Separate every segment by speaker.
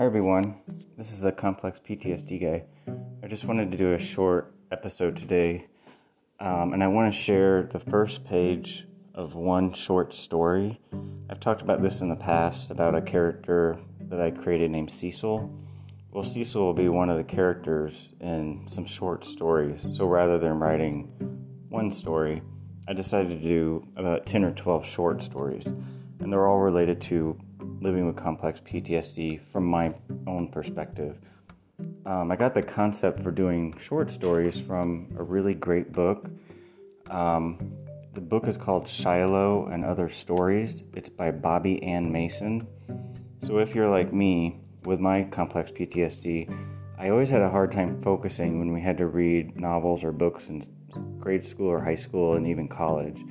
Speaker 1: Hi everyone, this is a complex PTSD guy. I just wanted to do a short episode today, um, and I want to share the first page of one short story. I've talked about this in the past about a character that I created named Cecil. Well, Cecil will be one of the characters in some short stories, so rather than writing one story, I decided to do about 10 or 12 short stories, and they're all related to living with complex PTSD from my own perspective. Um, I got the concept for doing short stories from a really great book. Um, the book is called Shiloh and Other Stories. It's by Bobbie Ann Mason. So, if you're like me with my complex PTSD, I always had a hard time focusing when we had to read novels or books in grade school or high school and even college.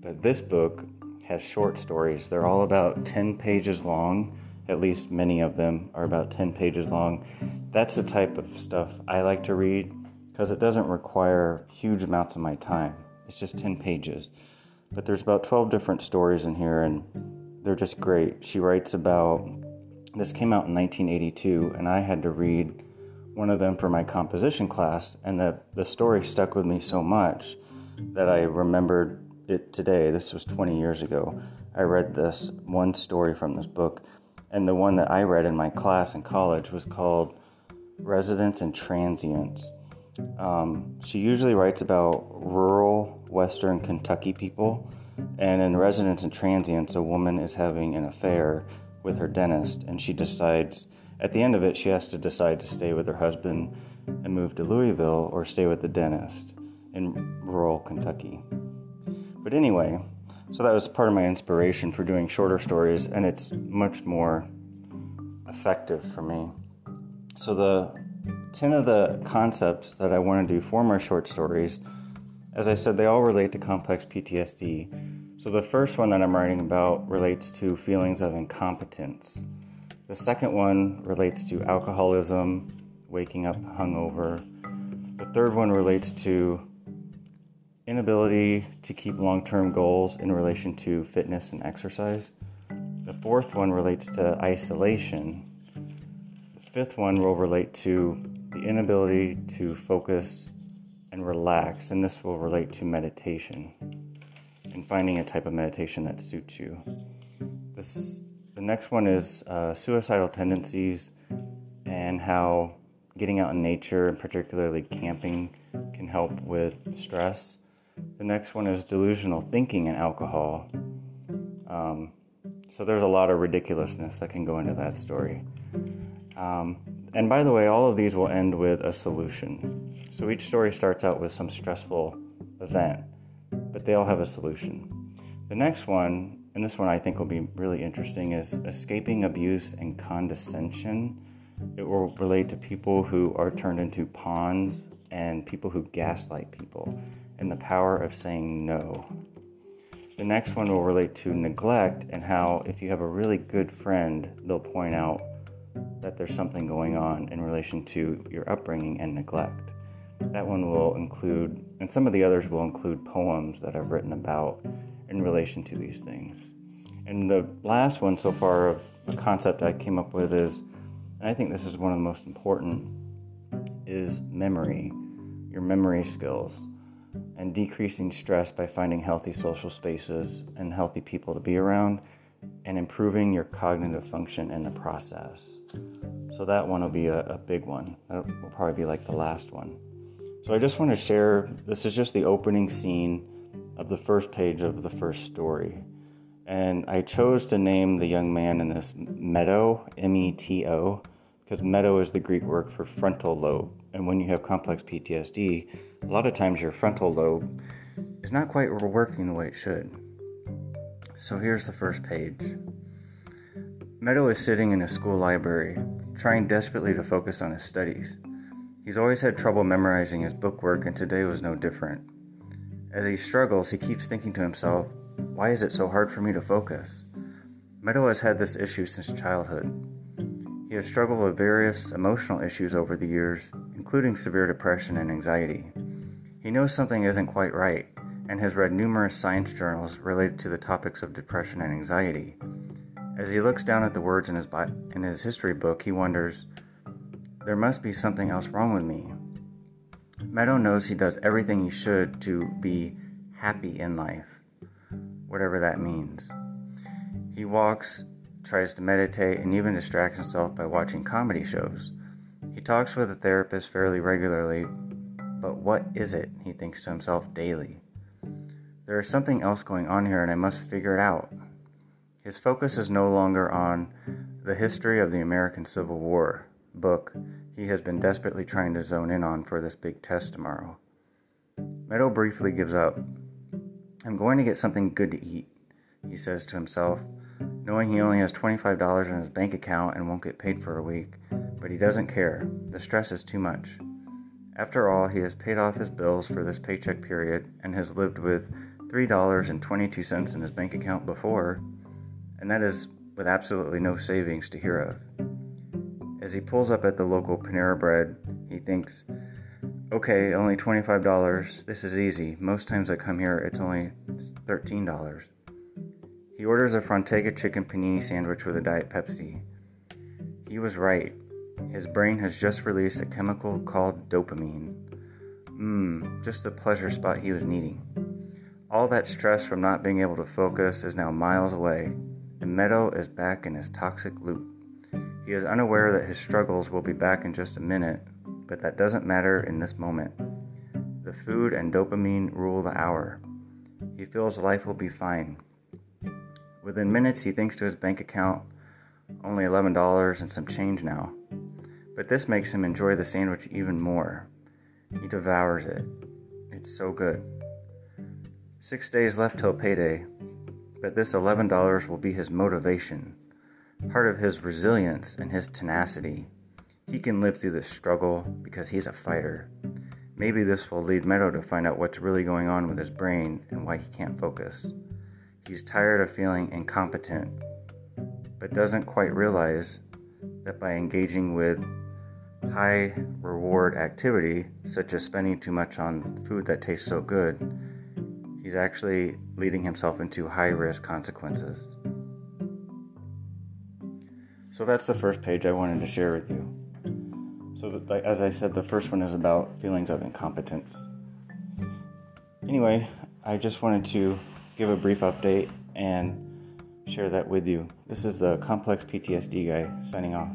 Speaker 1: But this book has short stories. They're all about 10 pages long. At least many of them are about 10 pages long. That's the type of stuff I like to read because it doesn't require huge amounts of my time. It's just 10 pages. But there's about 12 different stories in here and they're just great. She writes about this came out in 1982 and I had to read one of them for my composition class and the the story stuck with me so much that I remembered it today. This was 20 years ago. I read this one story from this book, and the one that I read in my class in college was called Residents and Transients. Um, she usually writes about rural Western Kentucky people, and in Residents and Transients, a woman is having an affair with her dentist, and she decides, at the end of it, she has to decide to stay with her husband and move to Louisville or stay with the dentist in rural Kentucky. But anyway, so that was part of my inspiration for doing shorter stories, and it's much more effective for me. So, the 10 of the concepts that I want to do for my short stories, as I said, they all relate to complex PTSD. So, the first one that I'm writing about relates to feelings of incompetence. The second one relates to alcoholism, waking up hungover. The third one relates to inability to keep long term goals in relation to fitness and exercise. The fourth one relates to isolation. The fifth one will relate to the inability to focus and relax, and this will relate to meditation and finding a type of meditation that suits you. This, the next one is uh, suicidal tendencies and how getting out in nature, and particularly camping, can help with stress. The next one is delusional thinking and alcohol. Um, so there's a lot of ridiculousness that can go into that story. Um, and by the way, all of these will end with a solution. So each story starts out with some stressful event, but they all have a solution. The next one, and this one I think will be really interesting, is escaping abuse and condescension. It will relate to people who are turned into pawns and people who gaslight people and the power of saying no. The next one will relate to neglect and how, if you have a really good friend, they'll point out that there's something going on in relation to your upbringing and neglect. That one will include, and some of the others will include poems that I've written about in relation to these things. And the last one so far of a concept I came up with is, and I think this is one of the most important, is memory, your memory skills and decreasing stress by finding healthy social spaces and healthy people to be around and improving your cognitive function in the process. So, that one will be a, a, big one. That will probably be like the last one. So, I just want to share this is just the opening scene of the first page of the first story. And I chose to name the young man in this Meto, M E T O, because Meto is the Greek word for frontal lobe. And when you have complex PTSD, a lot of times your frontal lobe is not quite working the way it should. So here's the first page. Meto is sitting in a school library, trying desperately to focus on his studies. He's always had trouble memorizing his bookwork, and today was no different. As he struggles, he keeps thinking to himself, Why is it so hard for me to focus? Meto has had this issue since childhood. He has struggled with various emotional issues over the years, including severe depression and anxiety. He knows something isn't quite right and has read numerous science journals related to the topics of depression and anxiety. As he looks down at the words in his, bi- in his history book, he wonders, there must be something else wrong with me. Meto knows he does everything he should to be happy in life, whatever that means. He walks, tries to meditate, and even distracts himself by watching comedy shows. He talks with a therapist fairly regularly, but what is it? He thinks to himself daily. There is something else going on here, and I must figure it out. His focus is no longer on the history of the American Civil War book he has been desperately trying to zone in on for this big test tomorrow. Meto briefly gives up. I'm going to get something good to eat, he says to himself, knowing he only has $25 in his bank account and won't get paid for a week, but he doesn't care. The stress is too much. After all, he has paid off his bills for this paycheck period and has lived with $3.22 in his bank account before, and that is with absolutely no savings to hear of. As he pulls up at the local Panera Bread, he thinks, okay, only $25. This is easy. Most times I come here, it's only $13. He orders a Frontega chicken panini sandwich with a Diet Pepsi. He was right. His brain has just released a chemical called dopamine. Mmm, just the pleasure spot he was needing. All that stress from not being able to focus is now miles away, and Meto is back in his toxic loop. He is unaware that his struggles will be back in just a minute, but that doesn't matter in this moment. The food and dopamine rule the hour. He feels life will be fine. Within minutes, he thinks to his bank account, only $11 and some change now. But this makes him enjoy the sandwich even more. He devours it. It's so good. Six days left till payday, but this $11 will be his motivation part of his resilience and his tenacity. He can live through this struggle because he's a fighter. Maybe this will lead Meto to find out what's really going on with his brain and why he can't focus. He's tired of feeling incompetent, but doesn't quite realize that by engaging with high reward activity, such as spending too much on food that tastes so good, he's actually leading himself into high risk consequences. So that's the first page I wanted to share with you. So, that, as I said, the first one is about feelings of incompetence. Anyway, I just wanted to give a brief update and share that with you. This is the Complex PTSD guy signing off.